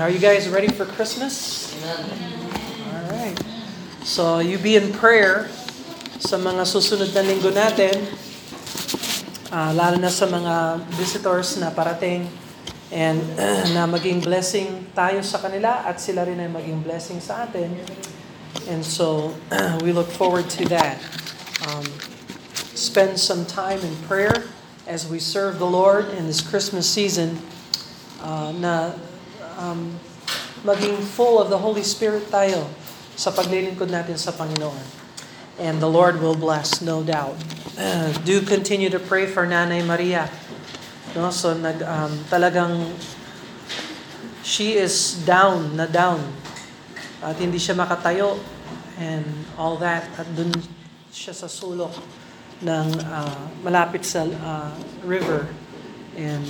Are you guys ready for Christmas? All right. So, you be in prayer sa mga susunod na linggo natin, uh, lalo na sa mga visitors na parating, and uh, na maging blessing tayo sa kanila at sila rin ay maging blessing sa atin. And so, uh, we look forward to that. Um, spend some time in prayer as we serve the Lord in this Christmas season uh, na um, maging full of the Holy Spirit tayo sa paglilingkod natin sa Panginoon. And the Lord will bless, no doubt. Uh, do continue to pray for Nanay Maria. No? So nag, um, talagang she is down, na down. At hindi siya makatayo and all that. At dun siya sa sulok ng uh, malapit sa uh, river. And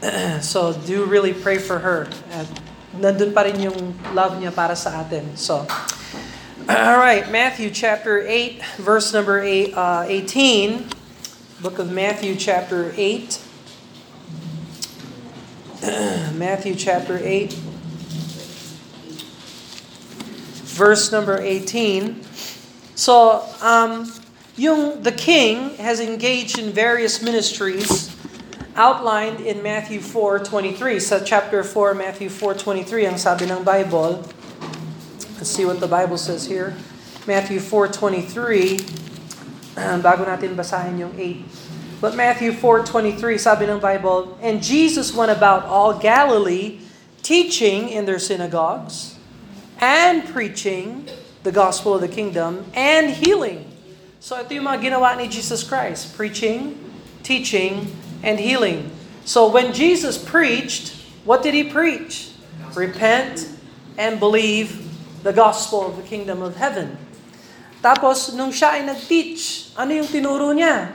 so do really pray for her. At nandun pa rin yung love niya para sa atin. So, all right, Matthew chapter 8, verse number eight, uh, 18. Book of Matthew chapter 8. Matthew chapter 8, verse number 18. So, um, yung the king has engaged in various ministries outlined in Matthew 4:23. Sa chapter 4, Matthew 4:23, ang sabi ng Bible. Let's see what the Bible says here. Matthew 4:23. Uh, bago natin basahin yung 8. But Matthew 4:23, sabi ng Bible, and Jesus went about all Galilee, teaching in their synagogues and preaching the gospel of the kingdom and healing. So ito yung mga ginawa ni Jesus Christ, preaching, teaching, and healing. So when Jesus preached, what did he preach? Repent and believe the gospel of the kingdom of heaven. Tapos, nung siya ay nag-teach, ano yung tinuro niya?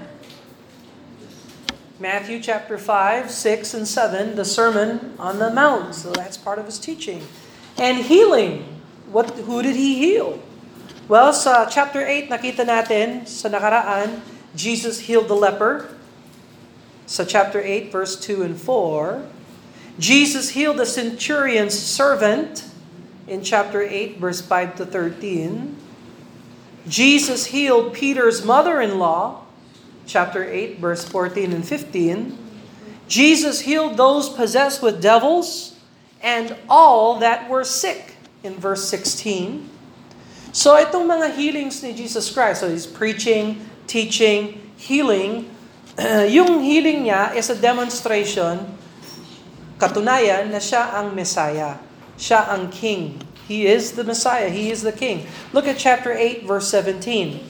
Matthew chapter 5, 6, and 7, the Sermon on the Mount. So that's part of his teaching. And healing. What, who did he heal? Well, sa chapter 8, nakita natin sa nakaraan, Jesus healed the leper. Sa chapter 8, verse 2 and 4. Jesus healed the centurion's servant in chapter 8, verse 5 to 13. Jesus healed Peter's mother-in-law, chapter 8, verse 14 and 15. Jesus healed those possessed with devils and all that were sick, in verse 16. So itong mga healings ni Jesus Christ, so he's preaching, teaching, healing, yung healing niya is a demonstration, katunayan na siya ang Messiah. Siya ang King. He is the Messiah. He is the King. Look at chapter 8, verse 17.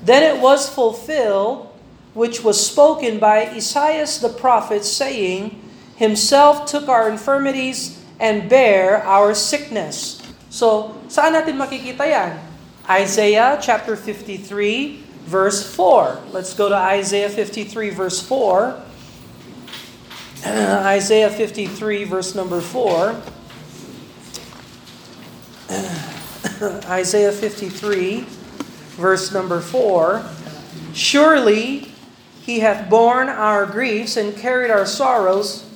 Then it was fulfilled, which was spoken by Isaiah the prophet, saying, Himself took our infirmities and bare our sickness. So, saan natin makikita yan? Isaiah chapter 53, verse 4. Let's go to Isaiah 53, verse 4. Isaiah 53, verse number 4. Isaiah 53, verse number 4. Surely he hath borne our griefs and carried our sorrows,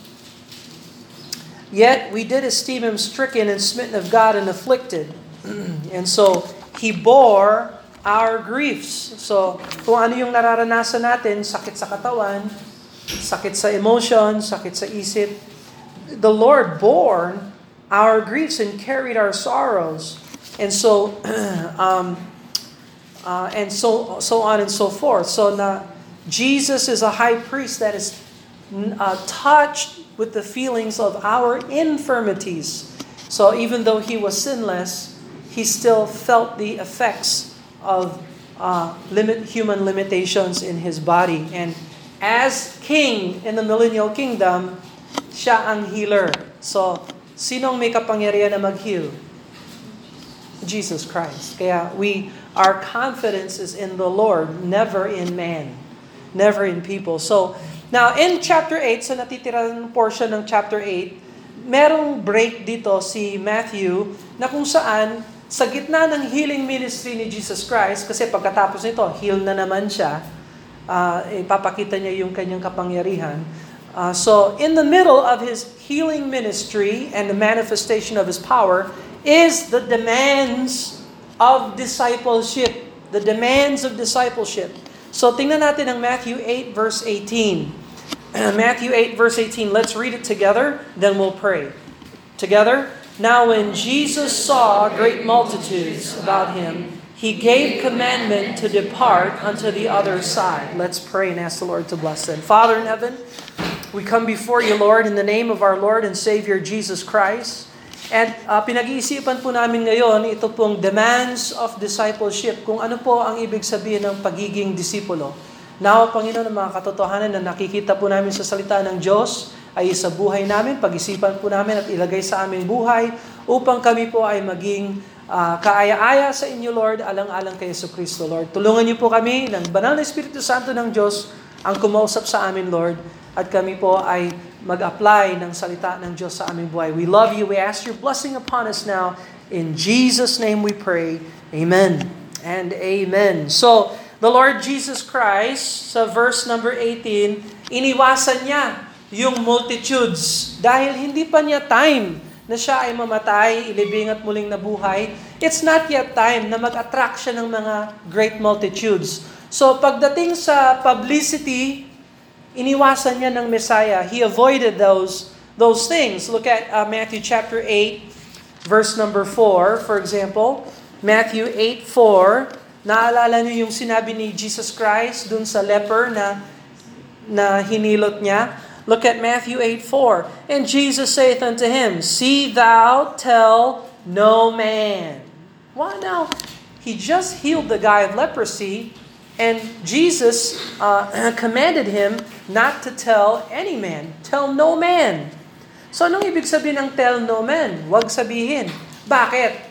yet we did esteem him stricken and smitten of God and afflicted. and so, he bore our griefs. So, kung ano yung nararanasan natin, sakit sa katawan, sakit sa emotion, sakit sa isip, the Lord bore our griefs and carried our sorrows. And so, um, uh, and so, so on and so forth. So na Jesus is a high priest that is uh, touched with the feelings of our infirmities. So even though he was sinless, he still felt the effects of uh, limit, human limitations in his body. And as king in the millennial kingdom, siya ang healer. So, sinong may kapangyarihan na mag-heal? Jesus Christ. Kaya we, our confidence is in the Lord, never in man, never in people. So, now in chapter 8, sa natitirang portion ng chapter 8, merong break dito si Matthew na kung saan sa gitna ng healing ministry ni Jesus Christ, kasi pagkatapos nito, heal na naman siya, uh, ipapakita niya yung kanyang kapangyarihan, Uh, so, in the middle of his healing ministry and the manifestation of his power is the demands of discipleship. The demands of discipleship. So, tingnan natin ang Matthew 8, verse 18. Matthew 8, verse 18. Let's read it together, then we'll pray. Together. Now, when Jesus saw great multitudes about him, he gave commandment to depart unto the other side. Let's pray and ask the Lord to bless them. Father in heaven, we come before you, Lord, in the name of our Lord and Savior Jesus Christ. And uh, pinag-iisipan po namin ngayon ito pong demands of discipleship, kung ano po ang ibig sabihin ng pagiging disipulo. Now, Panginoon, ang mga katotohanan na nakikita po namin sa salita ng Diyos ay sa buhay namin, pag-isipan po namin at ilagay sa aming buhay upang kami po ay maging uh, kaaya-aya sa inyo, Lord, alang-alang kay Yesu Kristo, Lord. Tulungan niyo po kami ng banal na Espiritu Santo ng Diyos ang kumausap sa amin, Lord, at kami po ay mag-apply ng salita ng Diyos sa aming buhay. We love you. We ask your blessing upon us now. In Jesus' name we pray. Amen and amen. So, the Lord Jesus Christ, sa verse number 18, iniwasan niya yung multitudes dahil hindi pa niya time na siya ay mamatay, ilibing at muling nabuhay, it's not yet time na mag-attract siya ng mga great multitudes. So pagdating sa publicity, iniwasan niya ng Messiah. He avoided those those things. Look at uh, Matthew chapter 8, verse number 4, for example. Matthew 8:4, naalala niyo yung sinabi ni Jesus Christ dun sa leper na na hinilot niya? Look at Matthew 8 4. And Jesus saith unto him, See thou tell no man. Why now? He just healed the guy of leprosy, and Jesus uh, commanded him not to tell any man. Tell no man. So anong ibig sabihin ng tell no man? Huwag sabihin. Bakit?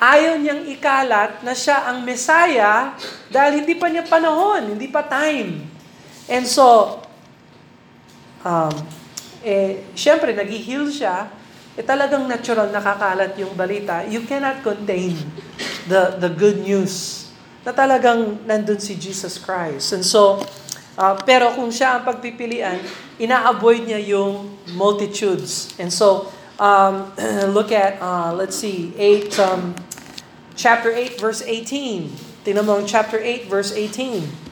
Ayaw niyang ikalat na siya ang Messiah dahil hindi pa niya panahon, hindi pa time. And so, um, eh, syempre, nag-heal siya, eh talagang natural nakakalat yung balita. You cannot contain the, the good news na talagang nandun si Jesus Christ. And so, uh, pero kung siya ang pagpipilian, ina-avoid niya yung multitudes. And so, um, look at, uh, let's see, 8, um, chapter 8, verse 18. Tingnan mo ang chapter 8, verse 18.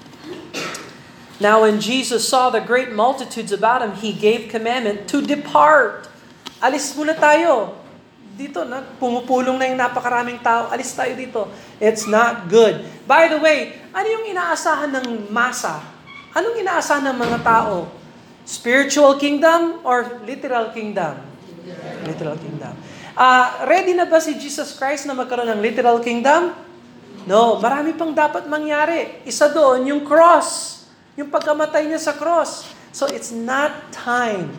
Now when Jesus saw the great multitudes about him, he gave commandment to depart. Alis muna tayo. Dito, na, pumupulong na yung napakaraming tao. Alis tayo dito. It's not good. By the way, ano yung inaasahan ng masa? Anong inaasahan ng mga tao? Spiritual kingdom or literal kingdom? Literal kingdom. Uh, ready na ba si Jesus Christ na magkaroon ng literal kingdom? No, marami pang dapat mangyari. Isa doon, yung cross. Yung pagkamatay niya sa cross. So it's not time.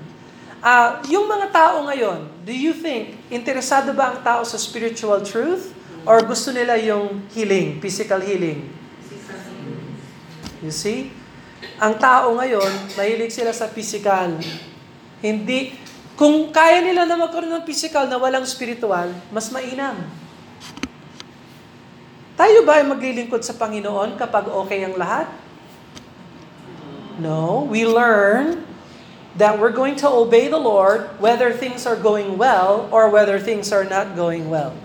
Uh, yung mga tao ngayon, do you think, interesado ba ang tao sa spiritual truth? Or gusto nila yung healing, physical healing? You see? Ang tao ngayon, mahilig sila sa physical. Hindi, kung kaya nila na magkaroon ng physical na walang spiritual, mas mainam. Tayo ba ay maglilingkod sa Panginoon kapag okay ang lahat? No, we learn that we're going to obey the Lord whether things are going well or whether things are not going well.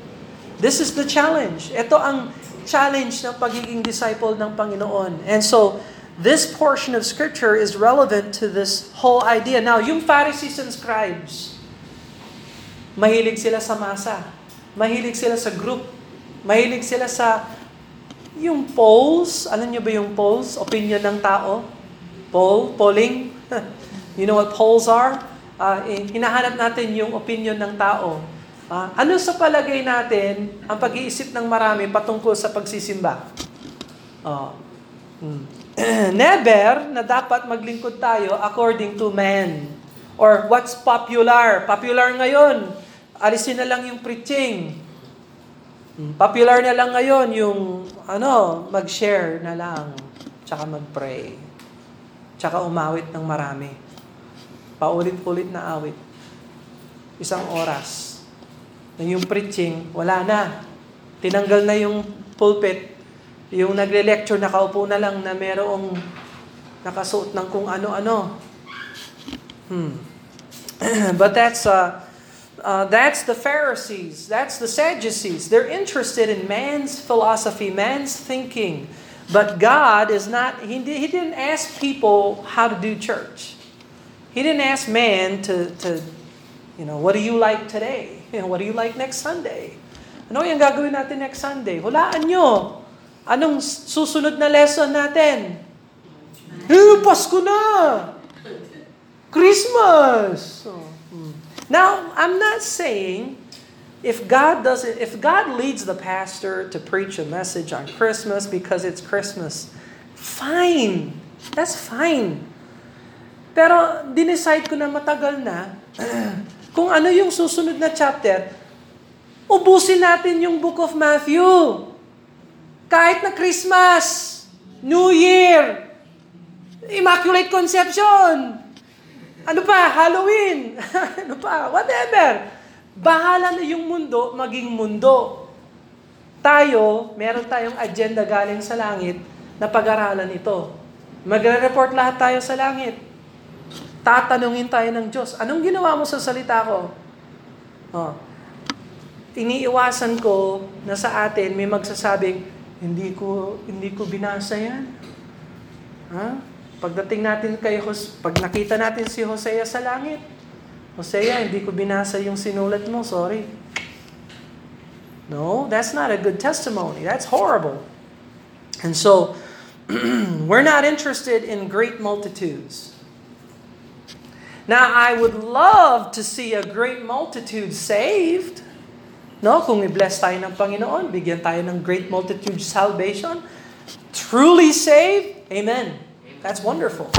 This is the challenge. Ito ang challenge ng pagiging disciple ng Panginoon. And so, this portion of Scripture is relevant to this whole idea. Now, yung Pharisees and Scribes, mahilig sila sa masa. Mahilig sila sa group. Mahilig sila sa yung polls. Alam niyo ba yung polls? Opinion ng tao? Poll, polling. you know what polls are? Uh, hinahanap natin yung opinion ng tao. Uh, ano sa palagay natin ang pag-iisip ng marami patungkol sa pagsisimba? Uh, hmm. Never na dapat maglingkod tayo according to man. Or what's popular? Popular ngayon, alisin na lang yung preaching. Hmm, popular na lang ngayon yung ano, mag-share na lang, tsaka mag-pray. Tsaka umawit ng marami. Paulit-ulit na awit. Isang oras. Na yung preaching, wala na. Tinanggal na yung pulpit. Yung nagle-lecture, nakaupo na lang na merong nakasuot ng kung ano-ano. Hmm. but that's uh, uh, that's the Pharisees. That's the Sadducees. They're interested in man's philosophy, man's thinking. But God is not. He, he didn't ask people how to do church. He didn't ask man to to, you know, what do you like today? You know, what do you like next Sunday? Ano yung gagawin natin next Sunday? Hulaan nyo. Anong susunod na lesson natin? Eh, Pasko na! Christmas! So, hmm. Now, I'm not saying if God doesn't, if God leads the pastor to preach a message on Christmas because it's Christmas, fine. That's fine. Pero dinicide ko na matagal na, kung ano yung susunod na chapter, ubusin natin yung book of Matthew. Kahit na Christmas, New Year, Immaculate Conception, ano pa, Halloween, ano pa, whatever. Bahala na yung mundo maging mundo. Tayo, meron tayong agenda galing sa langit na pag-aralan ito. Magre-report lahat tayo sa langit. Tatanungin tayo ng Diyos, anong ginawa mo sa salita ko? Oh. Iniiwasan ko na sa atin may magsasabing, hindi ko hindi ko binasa yan. Ha? Pagdating natin kay Jose, pag nakita natin si Hosea sa langit, Hosea, hindi ko binasa yung sinulat mo, sorry. No, that's not a good testimony. That's horrible. And so, we're not interested in great multitudes. Now, I would love to see a great multitude saved. No, kung i-bless tayo ng Panginoon, bigyan tayo ng great multitude salvation, truly saved, amen. That's wonderful.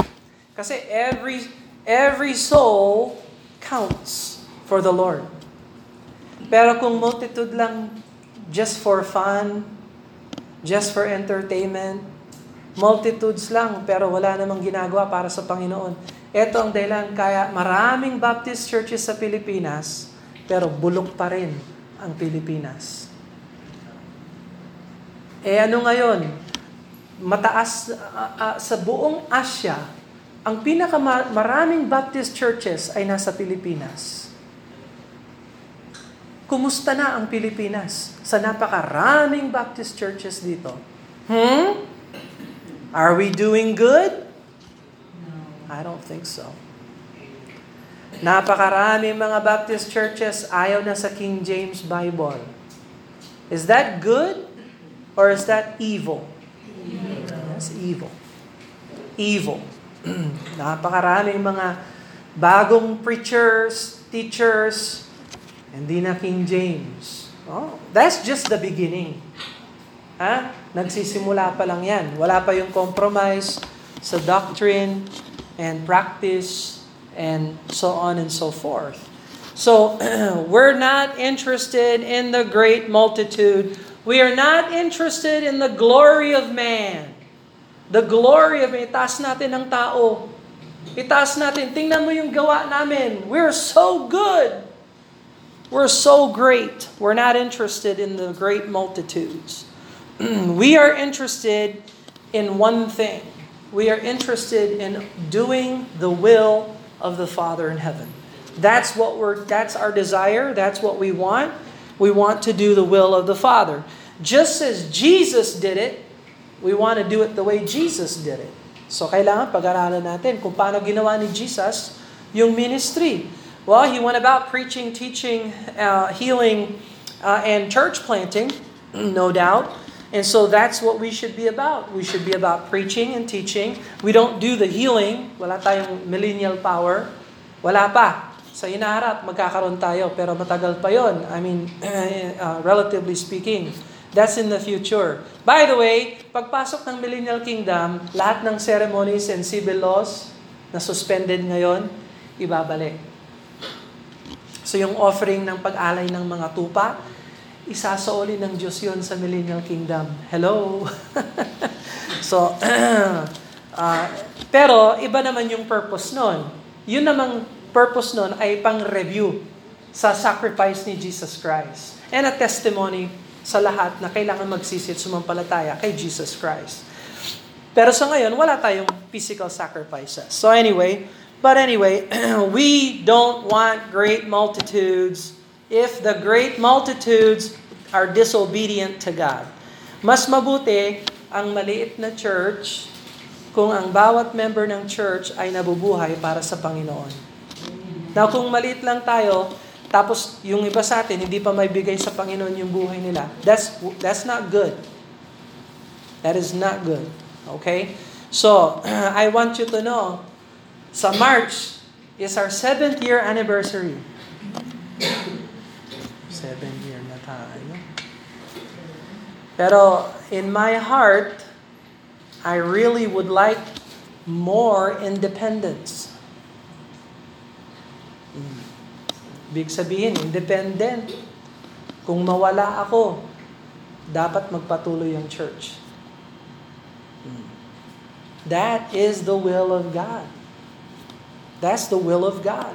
Kasi every every soul counts for the Lord. Pero kung multitude lang just for fun, just for entertainment, multitudes lang pero wala namang ginagawa para sa Panginoon. Ito ang dahilan kaya maraming Baptist churches sa Pilipinas pero bulok pa rin ang Pilipinas. Eh ano ngayon? Mataas uh, uh, sa buong Asia, ang pinakamaraming Baptist churches ay nasa Pilipinas. Kumusta na ang Pilipinas sa napakaraming Baptist churches dito? Hmm? Are we doing good? I don't think so. Napakarami mga Baptist churches ayaw na sa King James Bible. Is that good or is that evil? That's evil. Evil. Napakaraming mga bagong preachers, teachers, hindi na King James. Oh, that's just the beginning. Ha? Nagsisimula pa lang yan. Wala pa yung compromise sa doctrine and practice and so on and so forth. So, we're not interested in the great multitude. We are not interested in the glory of man. The glory of man. Itaas natin ang tao. Itaas natin. Tingnan mo yung gawa namin. We're so good. We're so great. We're not interested in the great multitudes. we are interested in one thing. We are interested in doing the will of the Father in heaven. That's what we're that's our desire, that's what we want. We want to do the will of the Father. Just as Jesus did it, we want to do it the way Jesus did it. So kailangan pag-aralan natin kung paano ginawa ni Jesus yung ministry. Well, he went about preaching, teaching, uh, healing, uh, and church planting, no doubt. And so that's what we should be about. We should be about preaching and teaching. We don't do the healing. Wala tayong millennial power. Wala pa. Sa inaharap, magkakaroon tayo. Pero matagal pa yon. I mean, uh, relatively speaking. That's in the future. By the way, pagpasok ng Millennial Kingdom, lahat ng ceremonies and civil laws na suspended ngayon, ibabalik. So yung offering ng pag-alay ng mga tupa, isasaoli ng Diyos yun sa Millennial Kingdom. Hello? so, uh, pero iba naman yung purpose nun. Yun namang purpose nun ay pang-review sa sacrifice ni Jesus Christ. And a testimony sa lahat na kailangan magsisit sumampalataya kay Jesus Christ. Pero sa ngayon, wala tayong physical sacrifices. So anyway, But anyway, we don't want great multitudes if the great multitudes are disobedient to God. Mas mabuti ang maliit na church kung ang bawat member ng church ay nabubuhay para sa Panginoon. Now, kung maliit lang tayo, tapos yung iba sa atin, hindi pa may bigay sa Panginoon yung buhay nila, that's, that's not good. That is not good. Okay? So, I want you to know, sa March is our seventh year anniversary. Seven year na tayo. Pero in my heart, I really would like more independence. Hmm. Big sabihin, independent. Kung mawala ako, dapat magpatuloy ang church. That is the will of God. That's the will of God.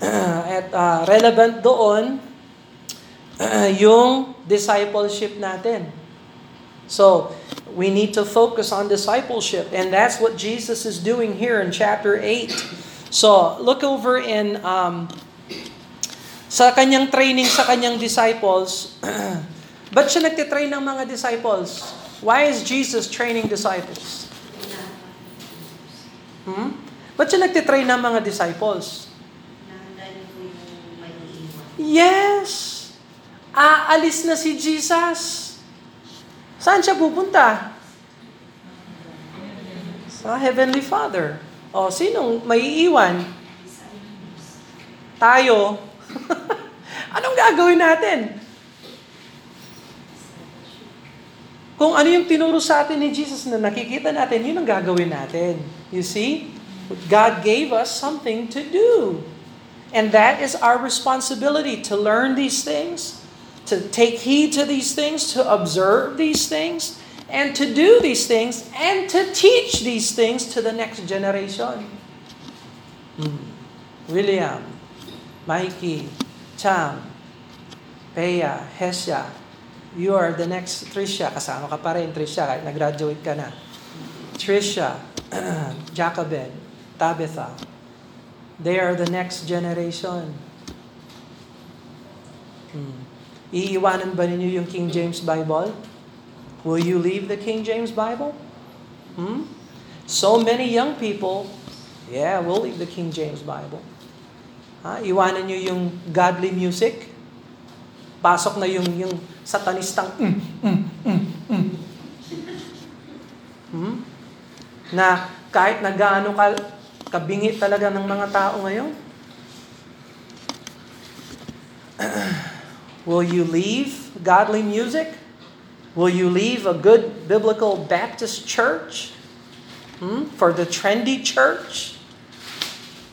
At uh, relevant doon, uh, yung discipleship natin. So, we need to focus on discipleship. And that's what Jesus is doing here in chapter 8. So, look over in um, sa kanyang training sa kanyang disciples. Ba't siya nagtitrain ng mga disciples? Why is Jesus training disciples? Hmm? Ba't siya nagtitrain ng mga disciples? Yes! Aalis na si Jesus. Saan siya pupunta? Sa Heavenly Father. O, sinong may iiwan? Tayo. Anong gagawin natin? Kung ano yung tinuro sa atin ni Jesus na nakikita natin, yun ang gagawin natin. You see? God gave us something to do. And that is our responsibility to learn these things, to take heed to these things, to observe these things, and to do these things, and to teach these things to the next generation. Hmm. William, Mikey, Cham, Peya, Hesya, you are the next Trisha. Kasama ka pa rin, Trisha, kahit nag-graduate ka na. Trisha, Jacobin, Tabitha, they are the next generation. Hmm. Iiwanan ba ninyo yung King James Bible? Will you leave the King James Bible? Hmm? So many young people, yeah, we'll leave the King James Bible. Ha? Iwanan nyo yung godly music? Pasok na yung, yung satanistang mm, mm, mm, mm. Hmm? Na kahit na gaano ka, kabingi talaga ng mga tao ngayon, Will you leave godly music? Will you leave a good biblical Baptist church hmm? for the trendy church?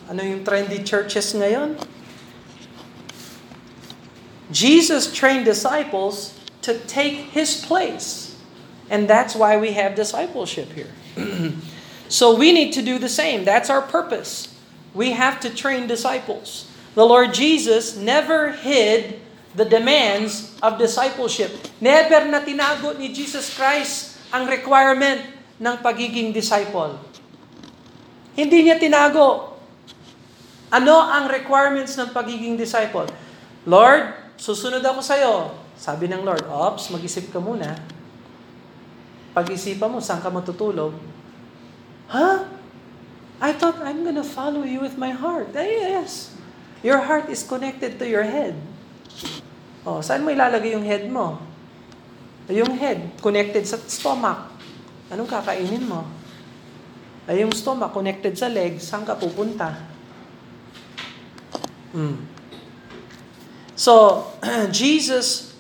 Ano yung trendy churches ngayon? Jesus trained disciples to take his place. And that's why we have discipleship here. so we need to do the same. That's our purpose. We have to train disciples. The Lord Jesus never hid the demands of discipleship. Never na tinago ni Jesus Christ ang requirement ng pagiging disciple. Hindi niya tinago. Ano ang requirements ng pagiging disciple? Lord, susunod ako sa iyo. Sabi ng Lord, Ops, mag-isip ka muna. Pag-isipan mo, saan ka matutulog? Huh? I thought I'm gonna follow you with my heart. Ay, yes. Your heart is connected to your head. Oh, saan mo ilalagay yung head mo? Yung head, connected sa stomach. Anong kakainin mo? Ay, yung stomach, connected sa legs, saan ka pupunta? Hmm. So, Jesus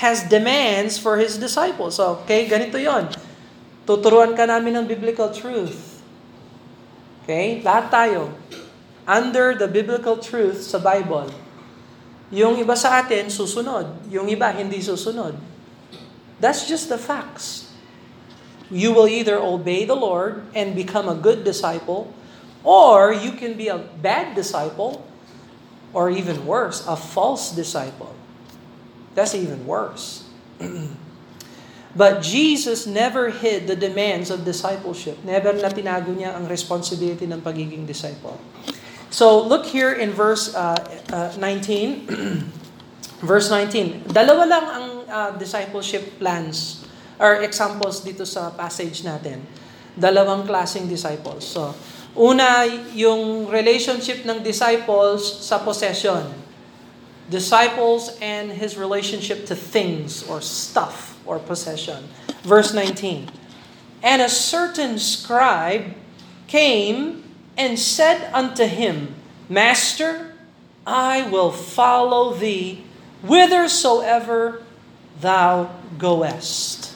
has demands for His disciples. Okay, ganito yon. Tuturuan ka namin ng biblical truth. Okay? Lahat tayo. Under the biblical truth sa Bible. Yung iba sa atin, susunod. Yung iba, hindi susunod. That's just the facts. You will either obey the Lord and become a good disciple, or you can be a bad disciple, or even worse, a false disciple. That's even worse. But Jesus never hid the demands of discipleship. Never na tinago niya ang responsibility ng pagiging disciple. So look here in verse uh, uh, 19. verse 19. Dalawa lang ang uh, discipleship plans or examples dito sa passage natin. Dalawang klaseng disciples. So, una, yung relationship ng disciples sa possession. Disciples and his relationship to things or stuff or possession. Verse 19. And a certain scribe came and said unto him, Master, I will follow thee whithersoever thou goest.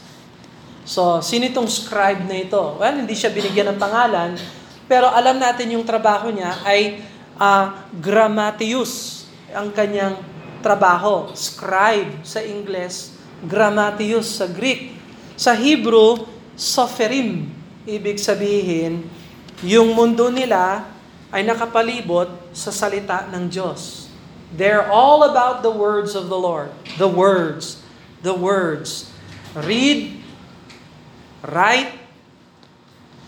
So, sino itong scribe na ito? Well, hindi siya binigyan ng pangalan, pero alam natin yung trabaho niya ay uh, grammatius, ang kanyang trabaho. Scribe sa Ingles, grammatius sa Greek. Sa Hebrew, soferim. Ibig sabihin, yung mundo nila ay nakapalibot sa salita ng Diyos. They're all about the words of the Lord. The words. The words. Read, write,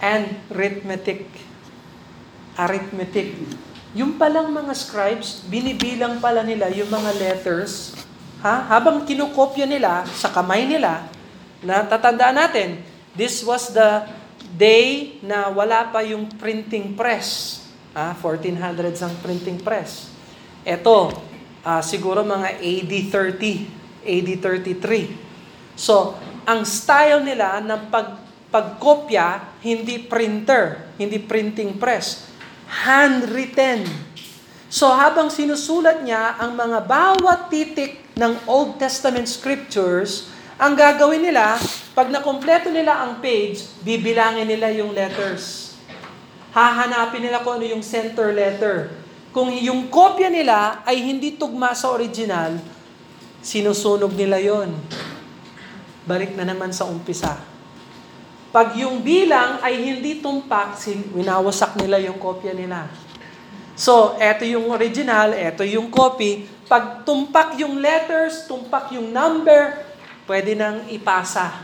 and arithmetic. Arithmetic. Yung palang mga scribes, binibilang pala nila yung mga letters Ha? Habang kinukopya nila sa kamay nila, na tatandaan natin, this was the day na wala pa yung printing press. Ah, 1400s ang printing press. Ito, uh, siguro mga AD 30, AD 33. So, ang style nila ng pag pagkopya, hindi printer, hindi printing press. Handwritten. So habang sinusulat niya ang mga bawat titik ng Old Testament scriptures, ang gagawin nila, pag nakompleto nila ang page, bibilangin nila yung letters. Hahanapin nila kung ano yung center letter. Kung yung kopya nila ay hindi tugma sa original, sinusunog nila yon. Balik na naman sa umpisa. Pag yung bilang ay hindi tumpak, winawasak nila yung kopya nila. So, eto yung original, eto yung copy, pag tumpak yung letters, tumpak yung number, pwede nang ipasa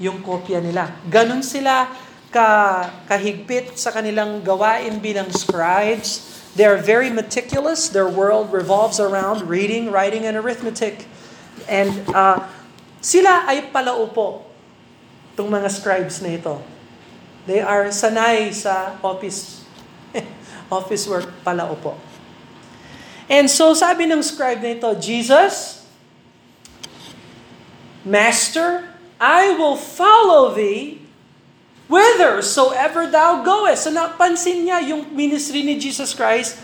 yung kopya nila. Ganon sila ka, kahigpit sa kanilang gawain bilang scribes. They are very meticulous. Their world revolves around reading, writing, and arithmetic. And uh, sila ay palaupo, itong mga scribes na ito. They are sanay sa office office work palaupo. And so sabi ng scribe na ito, Jesus, Master, I will follow thee whithersoever thou goest. So napansin niya yung ministry ni Jesus Christ,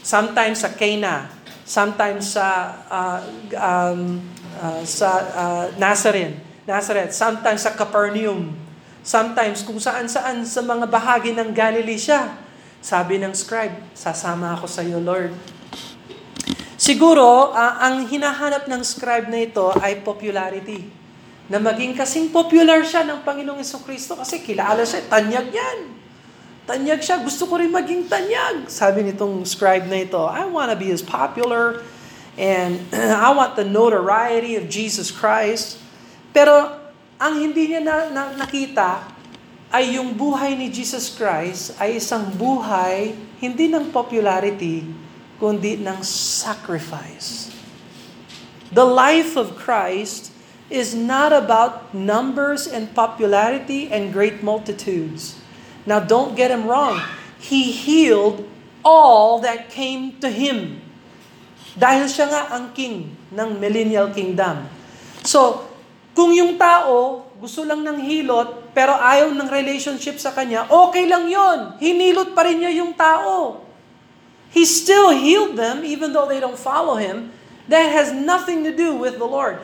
sometimes sa Cana, sometimes sa uh, um, uh, sa uh, Nazareth, Nazareth, sometimes sa Capernaum, sometimes kung saan-saan sa mga bahagi ng Galilee siya. Sabi ng scribe, sasama ako sa iyo, Lord. Siguro, uh, ang hinahanap ng scribe na ito ay popularity. Na maging kasing popular siya ng Panginoong Kristo kasi kilala siya, tanyag yan. Tanyag siya, gusto ko rin maging tanyag. Sabi nitong scribe na ito, I want to be as popular and I want the notoriety of Jesus Christ. Pero ang hindi niya na, na, nakita ay yung buhay ni Jesus Christ ay isang buhay hindi ng popularity, kundi ng sacrifice. The life of Christ is not about numbers and popularity and great multitudes. Now, don't get him wrong. He healed all that came to him. Dahil siya nga ang king ng millennial kingdom. So, kung yung tao gusto lang ng hilot, pero ayaw ng relationship sa kanya, okay lang yon. Hinilot pa rin niya yung tao. He still healed them even though they don't follow him. That has nothing to do with the Lord.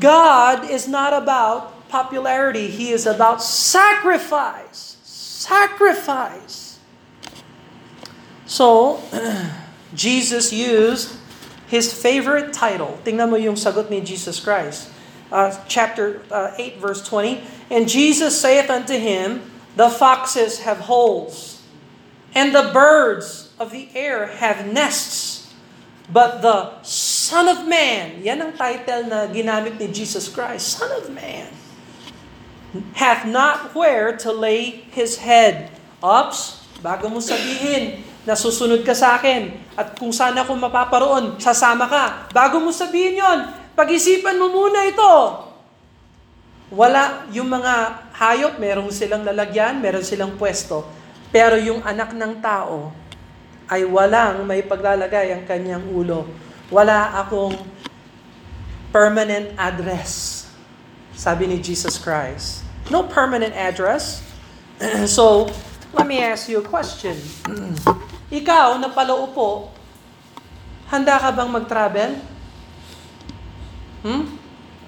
God is not about popularity, He is about sacrifice. Sacrifice. So, Jesus used his favorite title. Tingnan mo yung sagot ni Jesus Christ. Uh, chapter uh, 8, verse 20. And Jesus saith unto him, The foxes have holes, and the birds of the air have nests, but the Son of Man, yan ang title na ginamit ni Jesus Christ, Son of Man. hath not where to lay his head. Ops, bago mo sabihin na susunod ka sa akin at kung saan ako mapaparoon, sasama ka. Bago mo sabihin yon, pag-isipan mo muna ito. Wala yung mga hayop, meron silang lalagyan, meron silang pwesto. Pero yung anak ng tao ay walang may paglalagay ang kanyang ulo. Wala akong permanent address. Sabi ni Jesus Christ. No permanent address. so, let me ask you a question. Ikaw na palaupo, handa ka bang mag-travel? Hmm?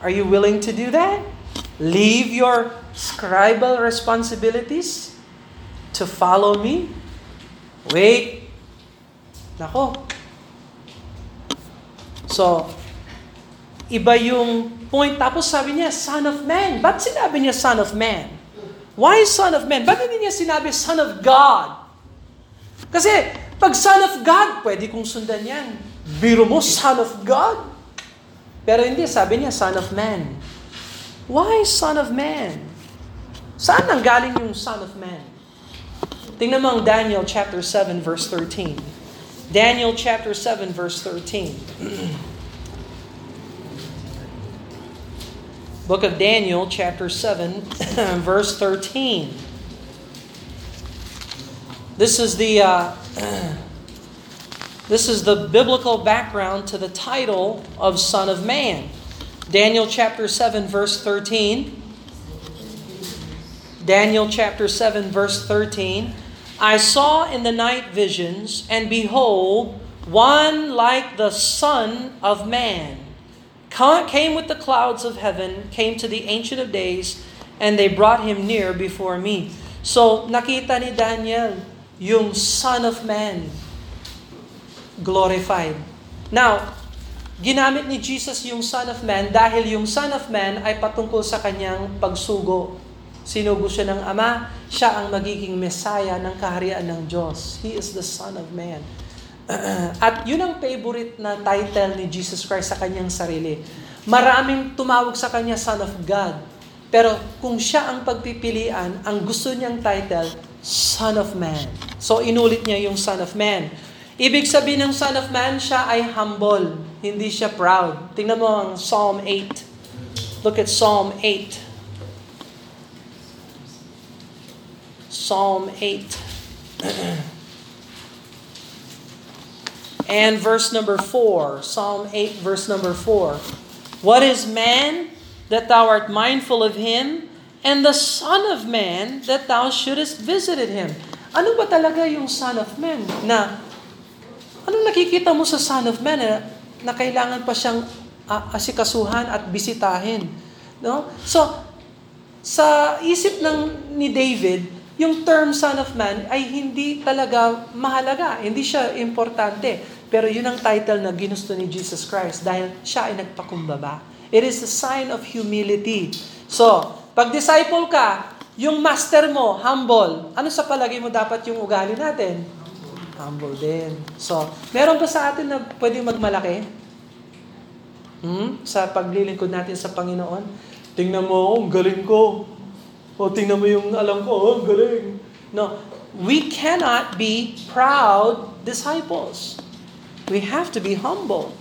Are you willing to do that? Leave your scribal responsibilities to follow me? Wait. Nako. So, iba yung point. Tapos sabi niya, Son of Man. Ba't sinabi niya Son of Man? Why Son of Man? Ba't hindi niya sinabi Son of God? Kasi, pag Son of God, pwede kong sundan yan. Biro mo, Son of God. Pero hindi, sabi niya, Son of Man. Why Son of Man? Saan nang galing yung Son of Man? Tingnan mo ang Daniel chapter 7 verse 13. Daniel chapter 7 verse 13. Book of Daniel chapter 7 verse 13. This is the uh, this is the biblical background to the title of Son of Man. Daniel chapter 7 verse 13. Daniel chapter 7 verse 13. I saw in the night visions, and behold, one like the Son of Man came with the clouds of heaven, came to the Ancient of Days, and they brought him near before me. So, nakita ni Daniel yung Son of Man glorified. Now, ginamit ni Jesus yung Son of Man dahil yung Son of Man ay patungkol sa kanyang pagsugo. Sinugo siya ng Ama, siya ang magiging Messiah ng kaharian ng Diyos. He is the Son of Man. At yun ang favorite na title ni Jesus Christ sa kanyang sarili. Maraming tumawag sa kanya Son of God. Pero kung siya ang pagpipilian, ang gusto niyang title, Son of Man. So inulit niya yung Son of Man. Ibig sabihin ng Son of Man, siya ay humble. Hindi siya proud. Tingnan mo ang Psalm 8. Look at Psalm 8. Psalm 8. and verse number 4. Psalm 8, verse number 4. What is man that thou art mindful of him, and the Son of Man that thou shouldest visited him? Ano ba talaga yung Son of Man na ano nakikita mo sa Son of Man na, na kailangan pa siyang uh, asikasuhan at bisitahin? No? So, sa isip ng ni David, yung term Son of Man ay hindi talaga mahalaga, hindi siya importante. Pero yun ang title na ginusto ni Jesus Christ dahil siya ay nagpakumbaba. It is a sign of humility. So, pag disciple ka, yung master mo, humble. Ano sa palagay mo dapat yung ugali natin? Humble din. So, meron ba sa atin na pwedeng magmalaki? Hmm? Sa paglilingkod natin sa Panginoon? Tingnan mo, ang galing ko. O tingnan mo yung alam ko, oh, galing. No, we cannot be proud disciples. We have to be humble.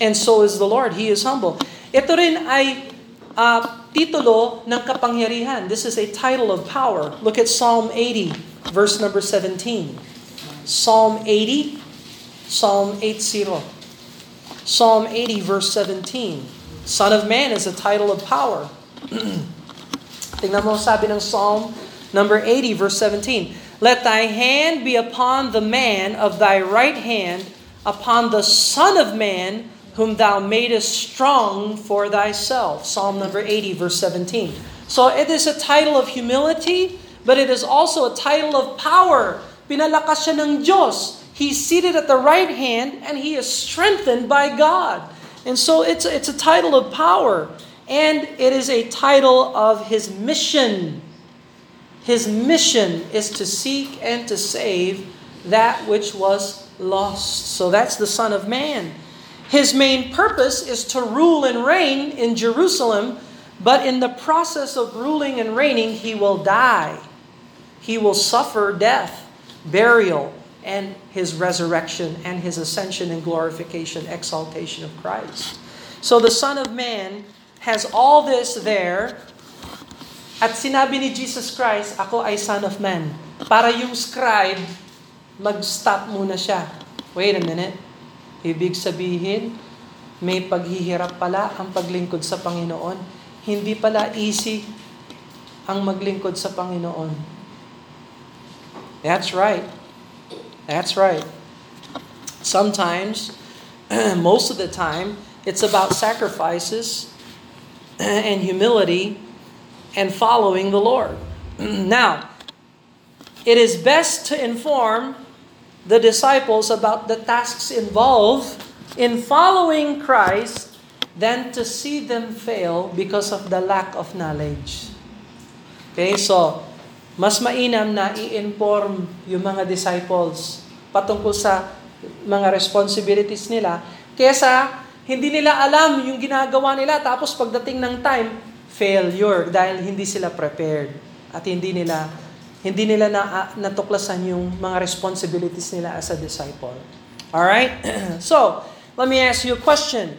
And so is the Lord. He is humble. Ito rin ay uh, titulo ng kapangyarihan. This is a title of power. Look at Psalm 80, verse number 17. Psalm 80, Psalm 80. Psalm 80, verse 17. Son of Man is a title of power. Tingnan mo sabi ng Psalm number 80, verse 17. Let thy hand be upon the man of thy right hand, upon the Son of Man, whom thou madest strong for thyself. Psalm number 80, verse 17. So it is a title of humility, but it is also a title of power. Pinalakas siya ng Diyos. He's seated at the right hand, and he is strengthened by God. And so it's, it's a title of power, and it is a title of his mission. His mission is to seek and to save that which was lost. So that's the Son of Man. His main purpose is to rule and reign in Jerusalem, But in the process of ruling and reigning, he will die. He will suffer death, burial, and his resurrection and his ascension and glorification, exaltation of Christ. So the Son of Man has all this there. At sinabi ni Jesus Christ, ako ay Son of Man. Para yung scribe, mag-stop muna siya. Wait a minute. Ibig sabihin, may paghihirap pala ang paglingkod sa Panginoon hindi pala easy ang maglingkod sa Panginoon. That's right. That's right. Sometimes, most of the time, it's about sacrifices and humility and following the Lord. now, it is best to inform the disciples about the tasks involved in following Christ than to see them fail because of the lack of knowledge. Okay, so, mas mainam na i-inform yung mga disciples patungkol sa mga responsibilities nila kesa hindi nila alam yung ginagawa nila tapos pagdating ng time, failure dahil hindi sila prepared at hindi nila hindi nila na, uh, natuklasan yung mga responsibilities nila as a disciple. All right? so, let me ask you a question.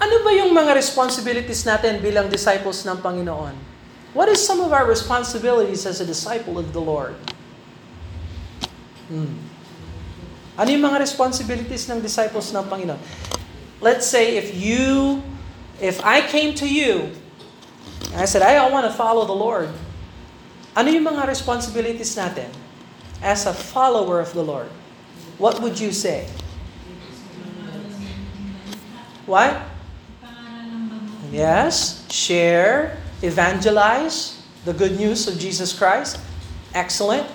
Ano ba yung mga responsibilities natin bilang disciples ng Panginoon? What is some of our responsibilities as a disciple of the Lord? Hmm. Ano yung mga responsibilities ng disciples ng Panginoon? Let's say if you, if I came to you, and I said, I want to follow the Lord. Ano yung mga responsibilities natin as a follower of the Lord? What would you say? What? Yes, share, evangelize the good news of Jesus Christ. Excellent.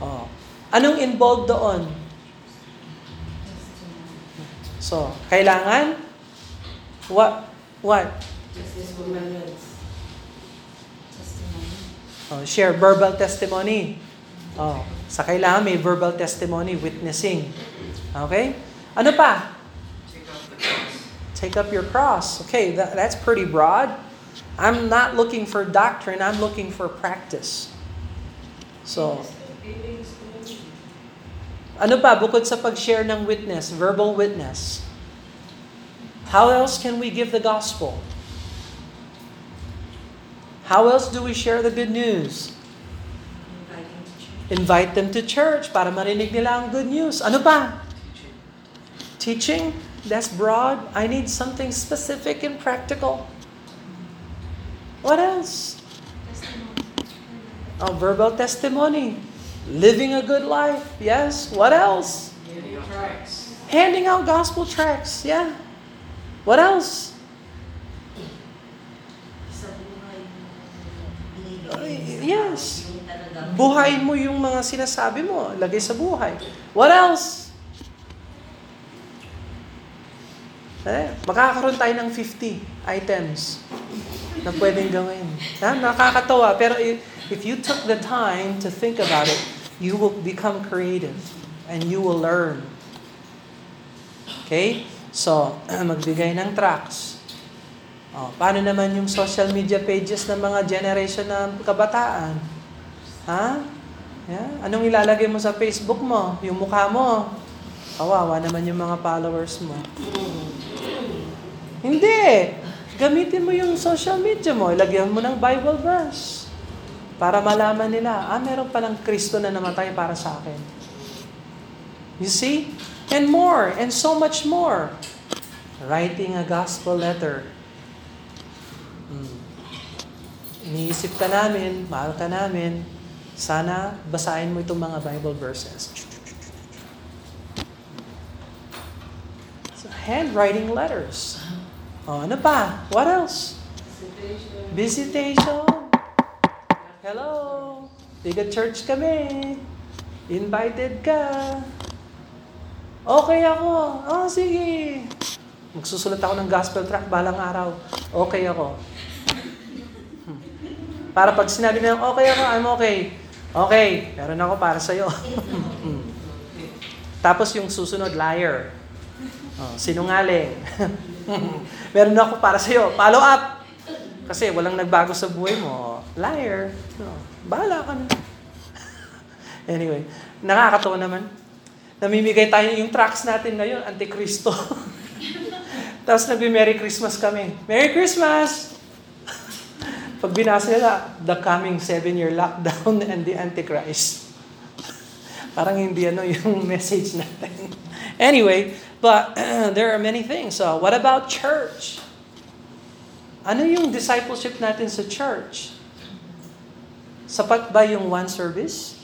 Oh. Anong involved doon? So, kailangan what what? Oh, share verbal testimony. Oh, sa kailangan may verbal testimony, witnessing. Okay? Ano pa? Take up your cross. Okay, that, that's pretty broad. I'm not looking for doctrine, I'm looking for practice. So, ano pa bukod sa pag-share ng witness, verbal witness? How else can we give the gospel? How else do we share the good news? Invite them to church para marinig nila ang good news. Ano pa? Teaching? That's broad. I need something specific and practical. What else? Oh, verbal testimony. Living a good life. Yes. What else? Handing out tracts. Handing out gospel tracts. Yeah. What else? Yes. Buhay mo yung mga sinasabi mo. Lagay sa buhay. What else? Eh, makakaroon tayo ng 50 items na pwedeng gawin. Ha? Nakakatawa. Pero if, you took the time to think about it, you will become creative and you will learn. Okay? So, magbigay ng tracks. Oh, paano naman yung social media pages ng mga generation na kabataan? Ha? Yeah? Anong ilalagay mo sa Facebook mo? Yung mukha mo? Kawawa naman yung mga followers mo. Hindi. Gamitin mo yung social media mo. Ilagyan mo ng Bible verse. Para malaman nila, ah, meron palang Kristo na namatay para sa akin. You see? And more, and so much more. Writing a gospel letter. Hmm. Iniisip ka namin, mahal ka namin, sana basahin mo itong mga Bible verses. So, handwriting letters. Oh, ano pa? What else? Visitation. Visitation. Hello. Biga church kami. Invited ka. Okay ako. Oh, sige. Magsusulat ako ng gospel track balang araw. Okay ako. Hmm. Para pag sinabi na okay ako, I'm okay. Okay, meron ako para sa'yo. Hmm. Tapos yung susunod, liar. Oh, sinungaling. Meron ako para sa iyo. Follow up. kasi walang nagbago sa buhay mo, liar. No, bahala ka na. anyway, nakakatawa naman. Namimigay tayo yung tracks natin ngayon, Antikristo. Tapos nagbi-Merry Christmas kami. Merry Christmas! Pag binasa nila, the coming seven-year lockdown and the Antichrist. Parang hindi ano yung message natin. anyway, but there are many things. So, what about church? Ano yung discipleship natin sa church? Sapat ba yung one service?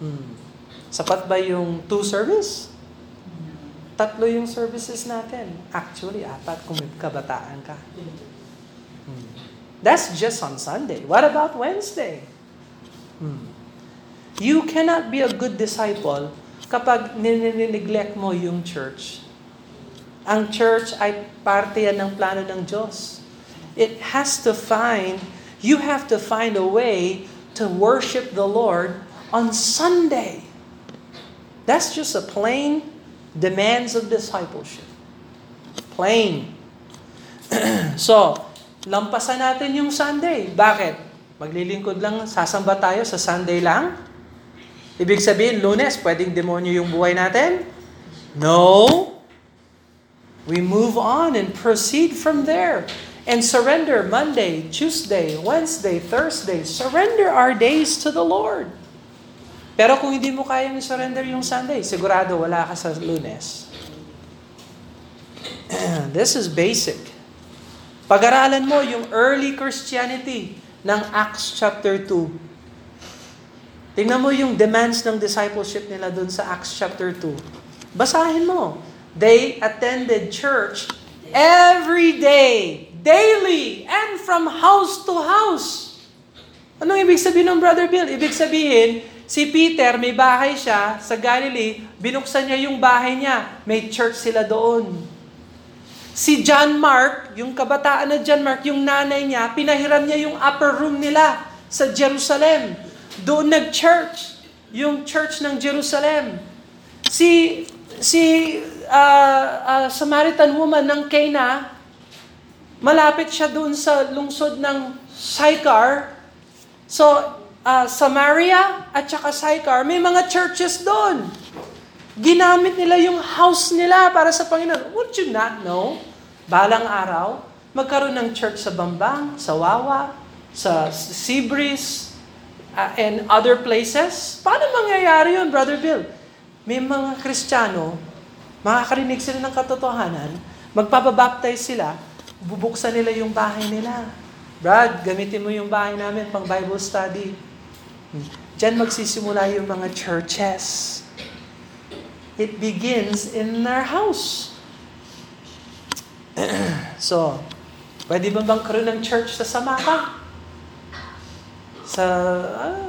Hmm. Sapat ba yung two service? Tatlo yung services natin. Actually, apat kung may kabataan ka. Hmm. That's just on Sunday. What about Wednesday? Hmm. You cannot be a good disciple kapag ninineglect mo yung church. Ang church ay parte yan ng plano ng Diyos. It has to find, you have to find a way to worship the Lord on Sunday. That's just a plain demands of discipleship. Plain. so, lampasan natin yung Sunday. Bakit? Maglilingkod lang, sasamba tayo sa Sunday lang? Ibig sabihin, lunes, pwedeng demonyo yung buhay natin? No. We move on and proceed from there. And surrender Monday, Tuesday, Wednesday, Thursday. Surrender our days to the Lord. Pero kung hindi mo kayang surrender yung Sunday, sigurado wala ka sa lunes. This is basic. Pag-aralan mo yung early Christianity ng Acts chapter 2. Tingnan mo yung demands ng discipleship nila dun sa Acts chapter 2. Basahin mo. They attended church every day, daily, and from house to house. Anong ibig sabihin ng Brother Bill? Ibig sabihin, si Peter, may bahay siya sa Galilee, binuksan niya yung bahay niya. May church sila doon. Si John Mark, yung kabataan na John Mark, yung nanay niya, pinahiram niya yung upper room nila sa Jerusalem. Doon nag-church, yung church ng Jerusalem. Si si uh, uh, Samaritan woman ng Cana, malapit siya doon sa lungsod ng Sychar. So, uh, Samaria at saka Sychar, may mga churches doon. Ginamit nila yung house nila para sa Panginoon. Would you not know? Balang araw, magkaroon ng church sa Bambang, sa Wawa, sa Sibris, uh, and other places. Paano mangyayari yun, Brother Bill? May mga Kristiyano, makakarinig sila ng katotohanan, magpapabaptize sila, bubuksan nila yung bahay nila. Brad, gamitin mo yung bahay namin pang Bible study. Diyan magsisimula yung mga churches. It begins in our house. so, pwede ba bang karoon ng church sa Samaka? Sa,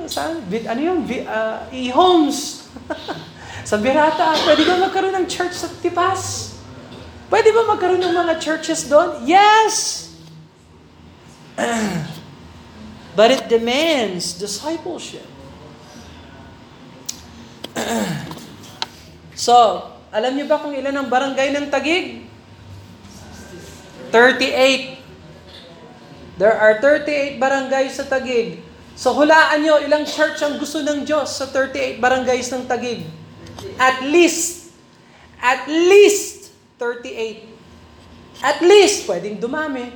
saan? Vi- Ano yung, Vi- ah, e-homes. sa Birata, pwede ba magkaroon ng church sa Tipas? Pwede ba magkaroon ng mga churches doon? Yes! But it demands discipleship. so, alam niyo ba kung ilan ang barangay ng Tagig? 38. There are 38 barangays sa Tagig. So hulaan nyo ilang church ang gusto ng Diyos sa 38 barangays ng Tagig. At least, at least 38. At least, pwedeng dumami.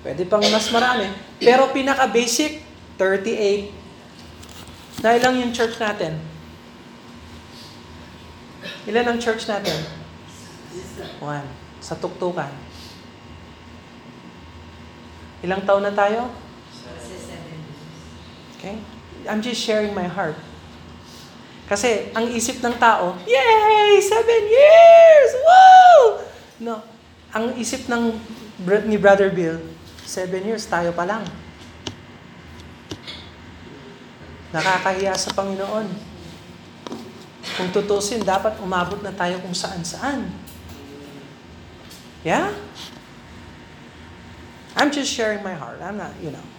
Pwede pang mas marami. Pero pinaka-basic, 38. Na ilang yung church natin? Ilan ang church natin? One. Sa tuktukan. Ilang taon na tayo? Okay? I'm just sharing my heart. Kasi ang isip ng tao, Yay! Seven years! Woo! No. Ang isip ng ni Brother Bill, seven years, tayo pa lang. Nakakahiya sa Panginoon. Kung tutusin, dapat umabot na tayo kung saan-saan. Yeah? I'm just sharing my heart. I'm not, you know.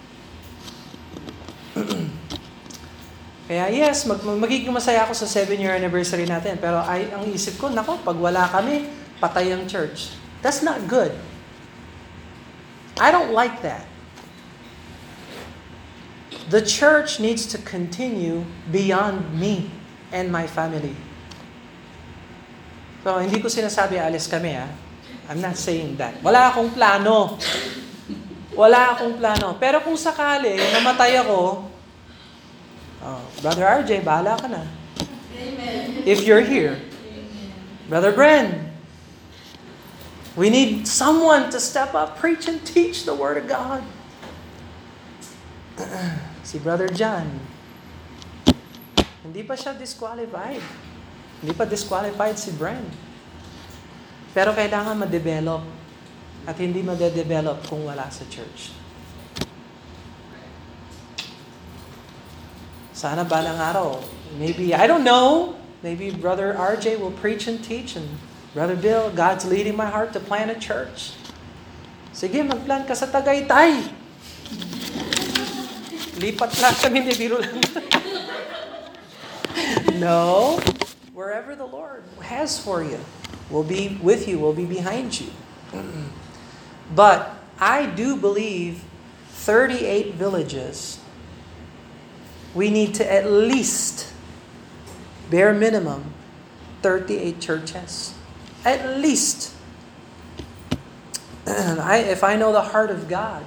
Kaya yes, mag, magiging masaya ako sa 7-year anniversary natin. Pero ay, ang isip ko, nako, pag wala kami, patay ang church. That's not good. I don't like that. The church needs to continue beyond me and my family. So, hindi ko sinasabi alis kami ah. I'm not saying that. Wala akong plano. Wala akong plano. Pero kung sakali, namatay ako, oh, Brother RJ, bahala ka na. Amen. If you're here. Brother Bren, we need someone to step up, preach and teach the Word of God. si Brother John, hindi pa siya disqualified. Hindi pa disqualified si Bren. Pero kailangan ma-develop at hindi ma-develop kung wala sa church. Sana balang araw, maybe, I don't know, maybe Brother RJ will preach and teach and Brother Bill, God's leading my heart to plant a church. Sige, mag-plant ka sa Tagaytay. Lipat lang kami ni Biro lang. no. Wherever the Lord has for you, will be with you, will be behind you. But I do believe 38 villages, we need to at least, bare minimum, 38 churches. At least. I, if I know the heart of God,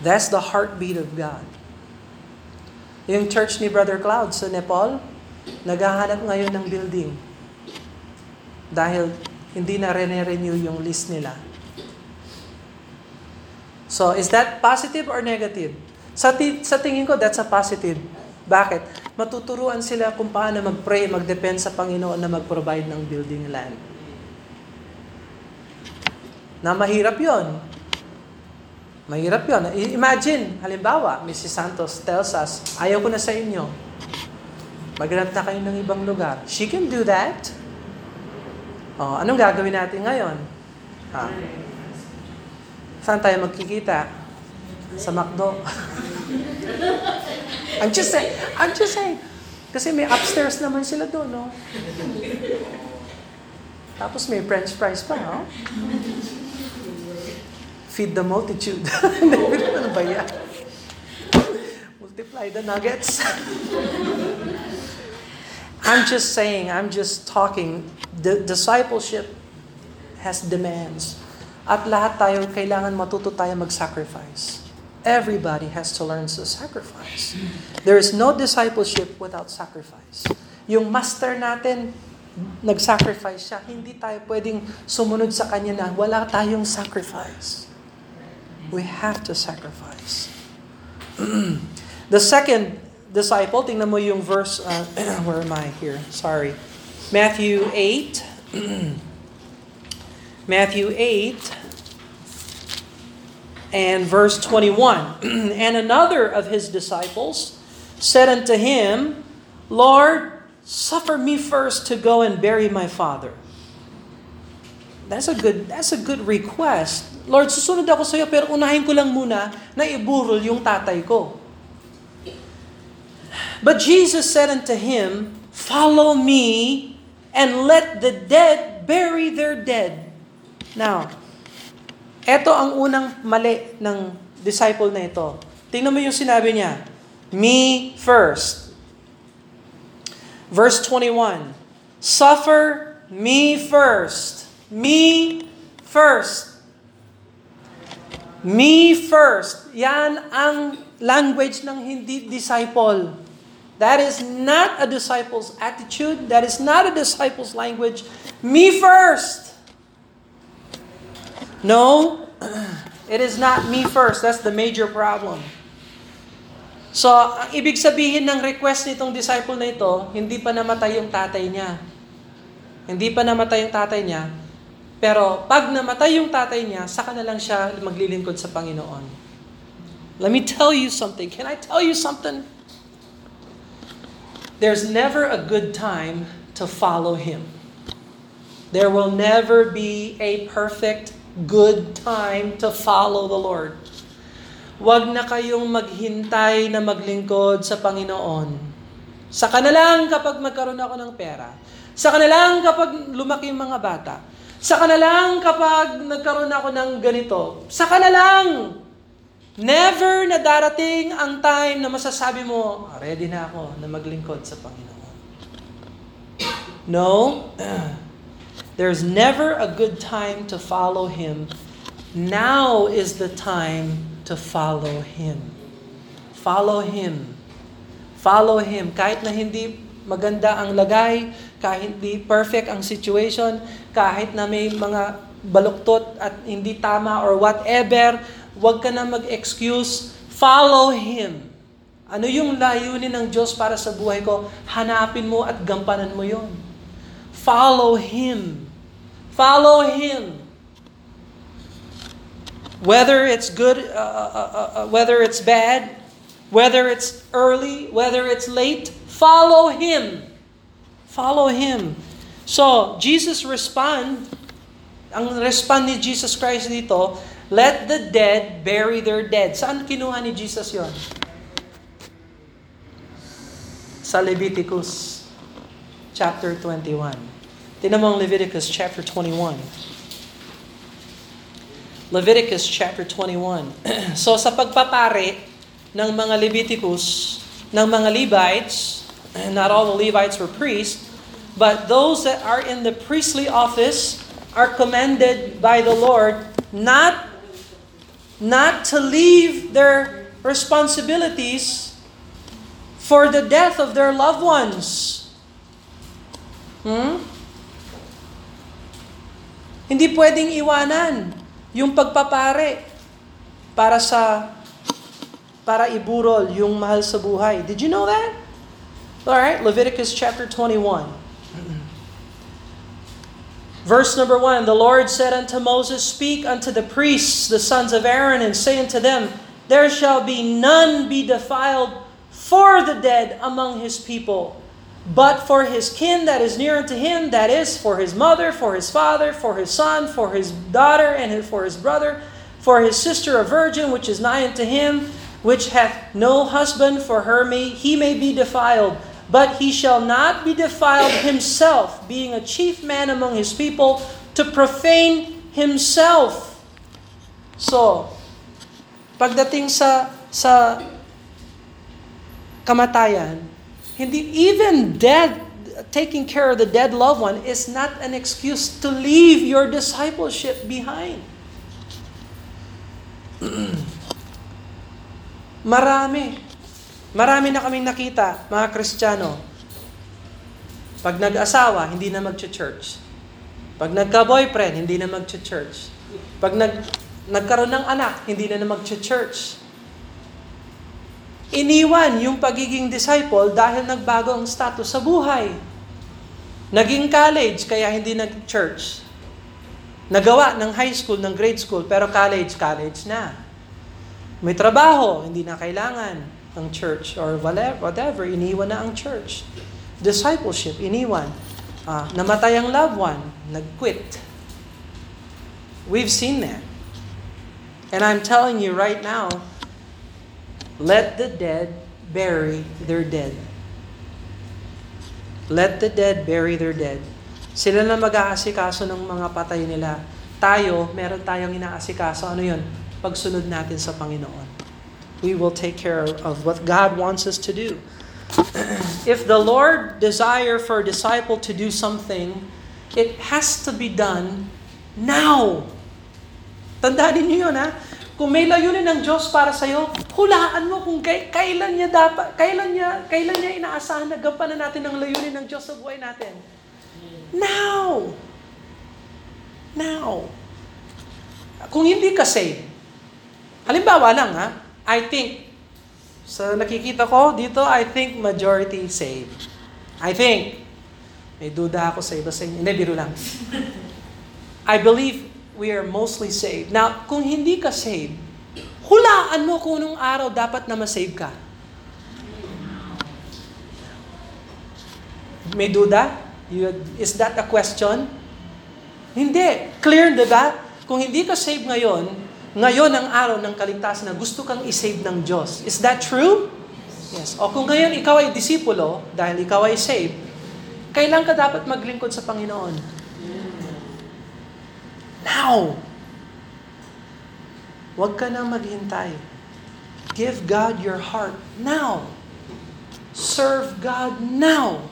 that's the heartbeat of God. Yung church ni Brother Cloud sa Nepal, naghahanap ngayon ng building. Dahil hindi na renew yung list nila. So, is that positive or negative? Sa, ti- sa tingin ko, that's a positive. Bakit? Matuturuan sila kung paano mag-pray, mag-depend sa Panginoon na mag-provide ng building land. Na mahirap yon. Mahirap yon. Imagine, halimbawa, Mrs. Santos tells us, ayaw ko na sa inyo. Maghanap na kayo ng ibang lugar. She can do that. Oh, anong gagawin natin ngayon? Ha? Saan tayo magkikita? Sa McDo. I'm just saying, I'm just saying. Kasi may upstairs naman sila doon, no? Tapos may french fries pa, no? Feed the multitude. ano ba yan? Multiply the nuggets. I'm just saying, I'm just talking. The discipleship has demands. At lahat tayo, kailangan matuto tayo mag-sacrifice. Everybody has to learn to sacrifice. There is no discipleship without sacrifice. Yung master natin, nag-sacrifice siya. Hindi tayo pwedeng sumunod sa kanya na wala tayong sacrifice. We have to sacrifice. the second disciple, tingnan mo yung verse, uh, where am I here? Sorry. Matthew 8. Matthew 8 and verse 21. and another of his disciples said unto him, Lord, suffer me first to go and bury my father. That's a good that's a good request. Lord, susunod ako sa iyo pero unahin ko lang muna na iburol yung tatay ko. But Jesus said unto him, Follow me and let the dead bury their dead. Now, eto ang unang mali ng disciple na ito. Tingnan mo yung sinabi niya. Me first. Verse 21. Suffer me first. Me first. Me first. Yan ang language ng hindi disciple. That is not a disciple's attitude. That is not a disciple's language. Me first. No, it is not me first. That's the major problem. So, ang ibig sabihin ng request nitong disciple na ito, hindi pa namatay yung tatay niya. Hindi pa namatay yung tatay niya. Pero pag namatay yung tatay niya, saka na lang siya maglilingkod sa Panginoon. Let me tell you something. Can I tell you something? There's never a good time to follow Him. There will never be a perfect good time to follow the Lord. Huwag na kayong maghintay na maglingkod sa Panginoon. Sa kanalang kapag magkaroon ako ng pera. Sa kanalang kapag lumaki yung mga bata. Saka na lang kapag nagkaroon ako ng ganito. Saka na lang. Never na darating ang time na masasabi mo, "Ah, ready na ako na maglingkod sa Panginoon. No. There's never a good time to follow Him. Now is the time to follow Him. Follow Him. Follow Him. Kahit na hindi maganda ang lagay, kahit hindi perfect ang situation, kahit na may mga baluktot at hindi tama or whatever, huwag ka na mag-excuse. Follow Him. Ano yung layunin ng Diyos para sa buhay ko? Hanapin mo at gampanan mo yon. Follow Him. Follow Him. Whether it's good, uh, uh, uh, uh, whether it's bad, whether it's early, whether it's late, follow Him. Follow Him. So, Jesus respond, ang respond ni Jesus Christ dito, let the dead bury their dead. Saan kinuha ni Jesus yon? Sa Leviticus chapter 21. Tinan mo ang Leviticus chapter 21. Leviticus chapter 21. so sa pagpapare ng mga Leviticus, ng mga Levites, not all the Levites were priests, but those that are in the priestly office are commanded by the Lord not not to leave their responsibilities for the death of their loved ones. Hmm? Hindi pwedeng iwanan yung pagpapare para sa para iburol yung mahal sa buhay. Did you know that? All right, Leviticus chapter 21. Verse number 1, the Lord said unto Moses, Speak unto the priests, the sons of Aaron, and say unto them, There shall be none be defiled for the dead among his people, but for his kin that is near unto him, that is, for his mother, for his father, for his son, for his daughter, and for his brother, for his sister a virgin which is nigh unto him, which hath no husband, for her may he may be defiled. But he shall not be defiled himself, being a chief man among his people, to profane himself. So, pagdating sa sa kamatayan, hindi even dead taking care of the dead loved one is not an excuse to leave your discipleship behind. Marami. Marami na kaming nakita, mga Kristiyano. Pag nag-asawa, hindi na mag-church. Pag nagka-boyfriend, hindi na mag-church. Pag nag nagkaroon ng anak, hindi na na mag-church. Iniwan yung pagiging disciple dahil nagbago ang status sa buhay. Naging college, kaya hindi nag-church. Nagawa ng high school, ng grade school, pero college, college na. May trabaho, hindi na kailangan ang church or whatever, iniwan na ang church. Discipleship, iniwan. Ah, namatay ang loved one, nag-quit. We've seen that. And I'm telling you right now, let the dead bury their dead. Let the dead bury their dead. Sila na mag-aasikaso ng mga patay nila. Tayo, meron tayong inaasikaso. Ano yun? Pagsunod natin sa Panginoon. We will take care of what God wants us to do. If the Lord desire for a disciple to do something, it has to be done now. Tandaan niyo yun, ha? Kung may layunin ng Diyos para sa iyo, hulaan mo kung kailan niya dapat, kailan niya, kailan niya inaasahan na gampanan natin ang layunin ng Diyos sa buhay natin. Now! Now! Kung hindi ka saved, halimbawa lang ha, I think, sa nakikita ko dito, I think majority saved. I think. May duda ako sa iba sa inyo. Hindi, biro lang. I believe we are mostly saved. Now, kung hindi ka saved, hulaan mo kung anong araw dapat na masave ka. May duda? You, is that a question? Hindi. Clear, di ba? Kung hindi ka saved ngayon, ngayon ang araw ng kaligtasan na gusto kang isave ng Diyos. Is that true? Yes. O kung ngayon ikaw ay disipulo, dahil ikaw ay saved, kailan ka dapat maglingkod sa Panginoon? Now! Huwag ka na maghintay. Give God your heart now. Serve God now.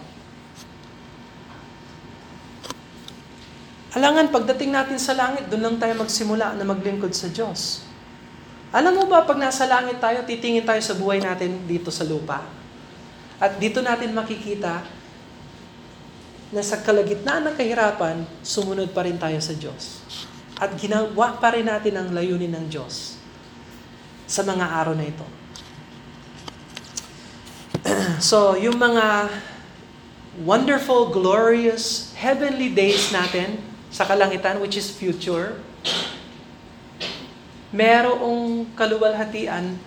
Alangan, pagdating natin sa langit, doon lang tayo magsimula na maglingkod sa Diyos. Alam mo ba, pag nasa langit tayo, titingin tayo sa buhay natin dito sa lupa. At dito natin makikita na sa kalagitnaan ng kahirapan, sumunod pa rin tayo sa Diyos. At ginawa pa rin natin ang layunin ng Diyos sa mga araw na ito. so, yung mga wonderful, glorious, heavenly days natin sa kalangitan, which is future, merong kaluwalhatian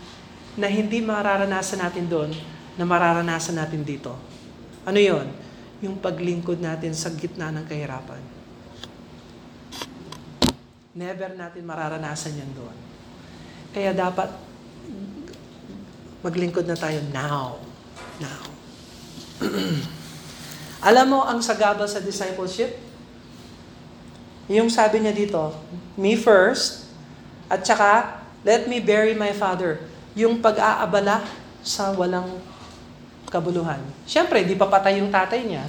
na hindi mararanasan natin doon, na mararanasan natin dito. Ano yon? Yung paglingkod natin sa gitna ng kahirapan. Never natin mararanasan yan doon. Kaya dapat maglingkod na tayo now. Now. Alam mo ang sagaba sa discipleship? Yung sabi niya dito, me first, at saka, let me bury my father. Yung pag-aabala sa walang kabuluhan. Siyempre, di pa patay yung tatay niya.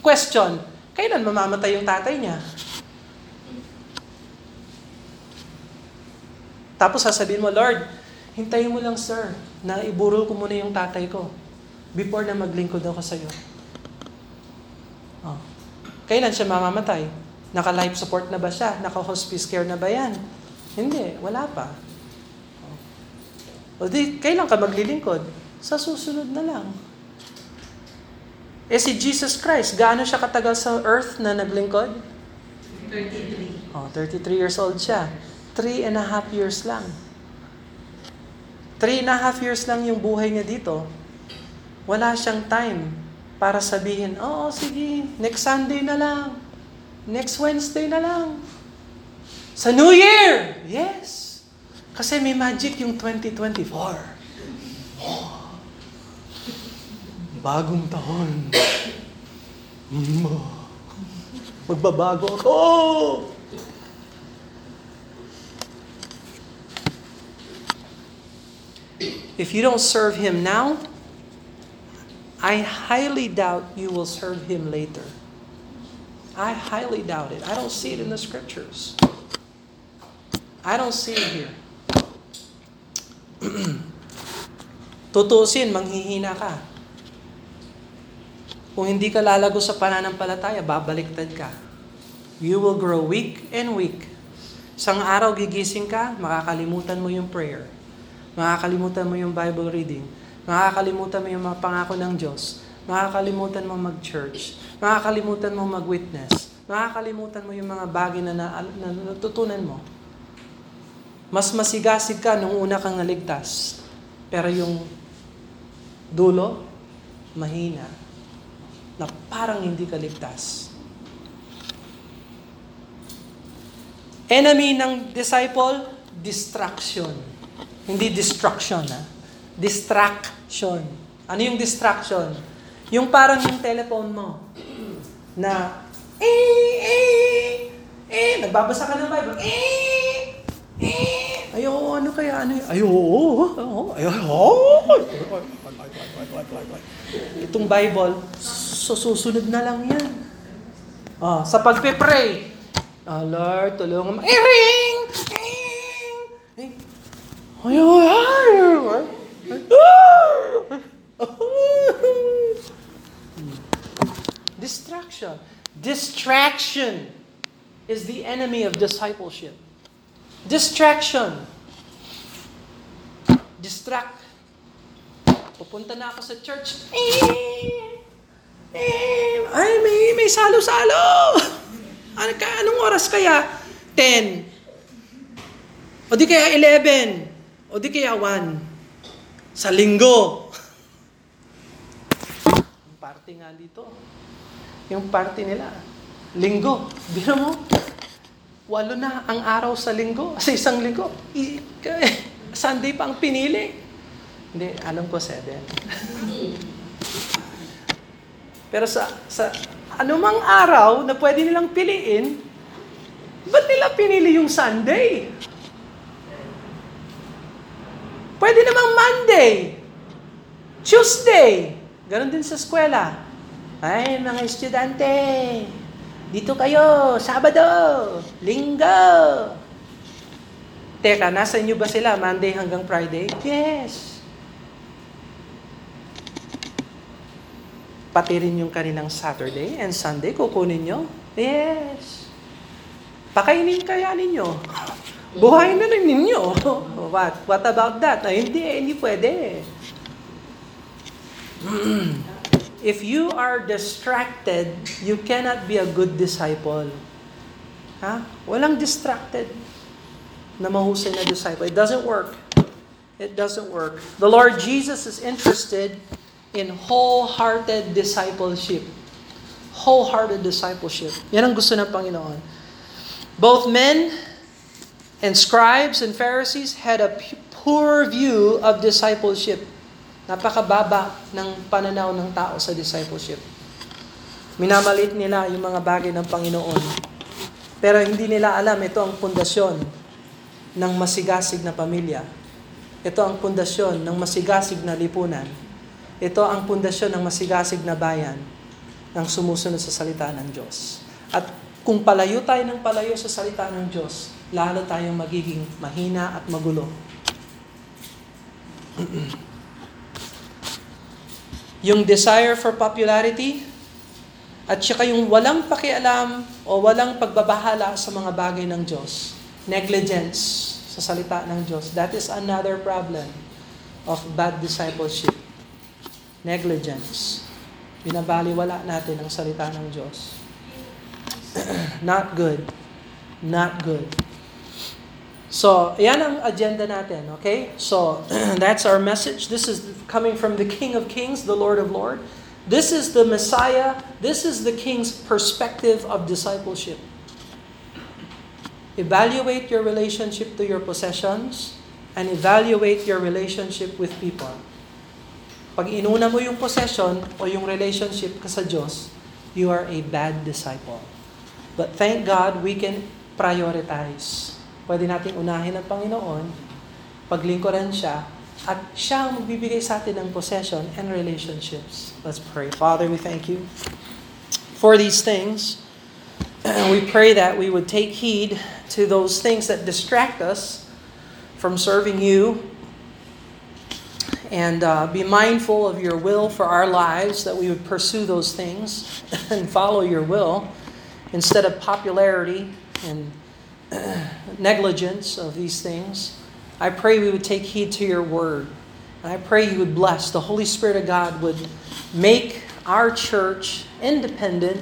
Question, kailan mamamatay yung tatay niya? Tapos sasabihin mo, Lord, hintayin mo lang sir, na iburol ko muna yung tatay ko before na maglingkod ako sa iyo. Oh. Kailan siya mamamatay? Naka-life support na ba siya? Naka-hospice care na ba yan? Hindi, wala pa. O di, kailan ka maglilingkod? Sa susunod na lang. Eh si Jesus Christ, gaano siya katagal sa earth na naglingkod? 33. Oh, 33 years old siya. Three and a half years lang. Three and a half years lang yung buhay niya dito. Wala siyang time para sabihin, oo, sige, next Sunday na lang. Next Wednesday na lang. Sa New Year! Yes! Kasi may magic yung 2024. Oh. Bagong taon. Magbabago ako! If you don't serve Him now, I highly doubt you will serve Him later. I highly doubt it. I don't see it in the scriptures. I don't see it here. Tutusin, manghihina ka. Kung hindi ka lalago sa pananampalataya, babaliktad ka. You will grow weak and weak. Isang araw gigising ka, makakalimutan mo yung prayer. Makakalimutan mo yung Bible reading. Makakalimutan mo yung mga pangako ng Diyos. Makakalimutan mo mag-church. Makakalimutan mo mag-witness. Makakalimutan mo yung mga bagay na, na, na natutunan mo. Mas masigasig ka nung una kang naligtas. Pero yung dulo, mahina. Na parang hindi ka ligtas. Enemy ng disciple, distraction. Hindi destruction, ha? Distraction. Ano yung distraction? Yung parang yung telephone mo na eh, eh, eh, nagbabasa ka ng Bible, eh, eh, ayo, ano kaya, ano, ayo, ayo, ayo, itong Bible, susunod na lang yan. Oh, sa pagpe-pray, oh, Lord, tulungan mo, eh, ring, eh, ayo, ayo, Distraction. Distraction is the enemy of discipleship. Distraction. Distract. Pupunta na ako sa church. Eh, eh, ay, may, may salo-salo. Ano ka, anong oras kaya? 10. O di kaya 11. O di kaya 1. Sa linggo. Yung party nga dito. Yung party nila. Linggo. Biro mo, walo na ang araw sa linggo, sa isang linggo. I, Sunday pa ang pinili. Hindi, alam ko seven. Pero sa, sa anumang araw na pwede nilang piliin, Ba't nila pinili yung Sunday? Pwede namang Monday, Tuesday. Ganon din sa eskwela. Ay, mga estudyante, dito kayo, Sabado, Linggo. Teka, nasa inyo ba sila Monday hanggang Friday? Yes. Pati rin yung kanilang Saturday and Sunday, kukunin nyo? Yes. Pakainin kaya ninyo. Buhay na rin ninyo. What? What about that? Ay, hindi, hindi pwede. If you are distracted, you cannot be a good disciple. Ha? Walang distracted na mahusay na disciple. It doesn't work. It doesn't work. The Lord Jesus is interested in wholehearted discipleship. Wholehearted discipleship. Yan ang gusto ng Panginoon. Both men and scribes and Pharisees had a poor view of discipleship. Napakababa ng pananaw ng tao sa discipleship. Minamalit nila yung mga bagay ng Panginoon. Pero hindi nila alam ito ang pundasyon ng masigasig na pamilya. Ito ang pundasyon ng masigasig na lipunan. Ito ang pundasyon ng masigasig na bayan ng sumusunod sa salita ng Diyos. At kung palayo tayo ng palayo sa salita ng Diyos, lalo tayong magiging mahina at magulo. yung desire for popularity, at saka yung walang pakialam o walang pagbabahala sa mga bagay ng Diyos. Negligence sa salita ng Diyos. That is another problem of bad discipleship. Negligence. Binabaliwala natin ang salita ng Diyos. Not good. Not good. So, yan ang agenda natin, okay? So, that's our message. This is coming from the King of Kings, the Lord of Lords. This is the Messiah. This is the King's perspective of discipleship. Evaluate your relationship to your possessions and evaluate your relationship with people. Pag inuna mo yung possession o yung relationship ka sa Diyos, you are a bad disciple. But thank God we can prioritize. Pwede nating unahin ang Panginoon, paglingkuran siya, at siya ang magbibigay sa atin ng possession and relationships. Let's pray. Father, we thank you for these things. we pray that we would take heed to those things that distract us from serving you and uh, be mindful of your will for our lives, that we would pursue those things and follow your will instead of popularity and negligence of these things. I pray we would take heed to your word. And I pray you would bless. The Holy Spirit of God would make our church independent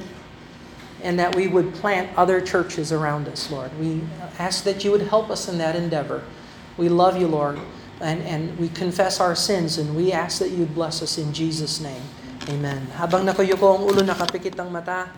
and that we would plant other churches around us, Lord. We ask that you would help us in that endeavor. We love you, Lord, and, and we confess our sins and we ask that you bless us in Jesus' name. Amen. Habang nakayuko ang ulo, nakapikit ang mata,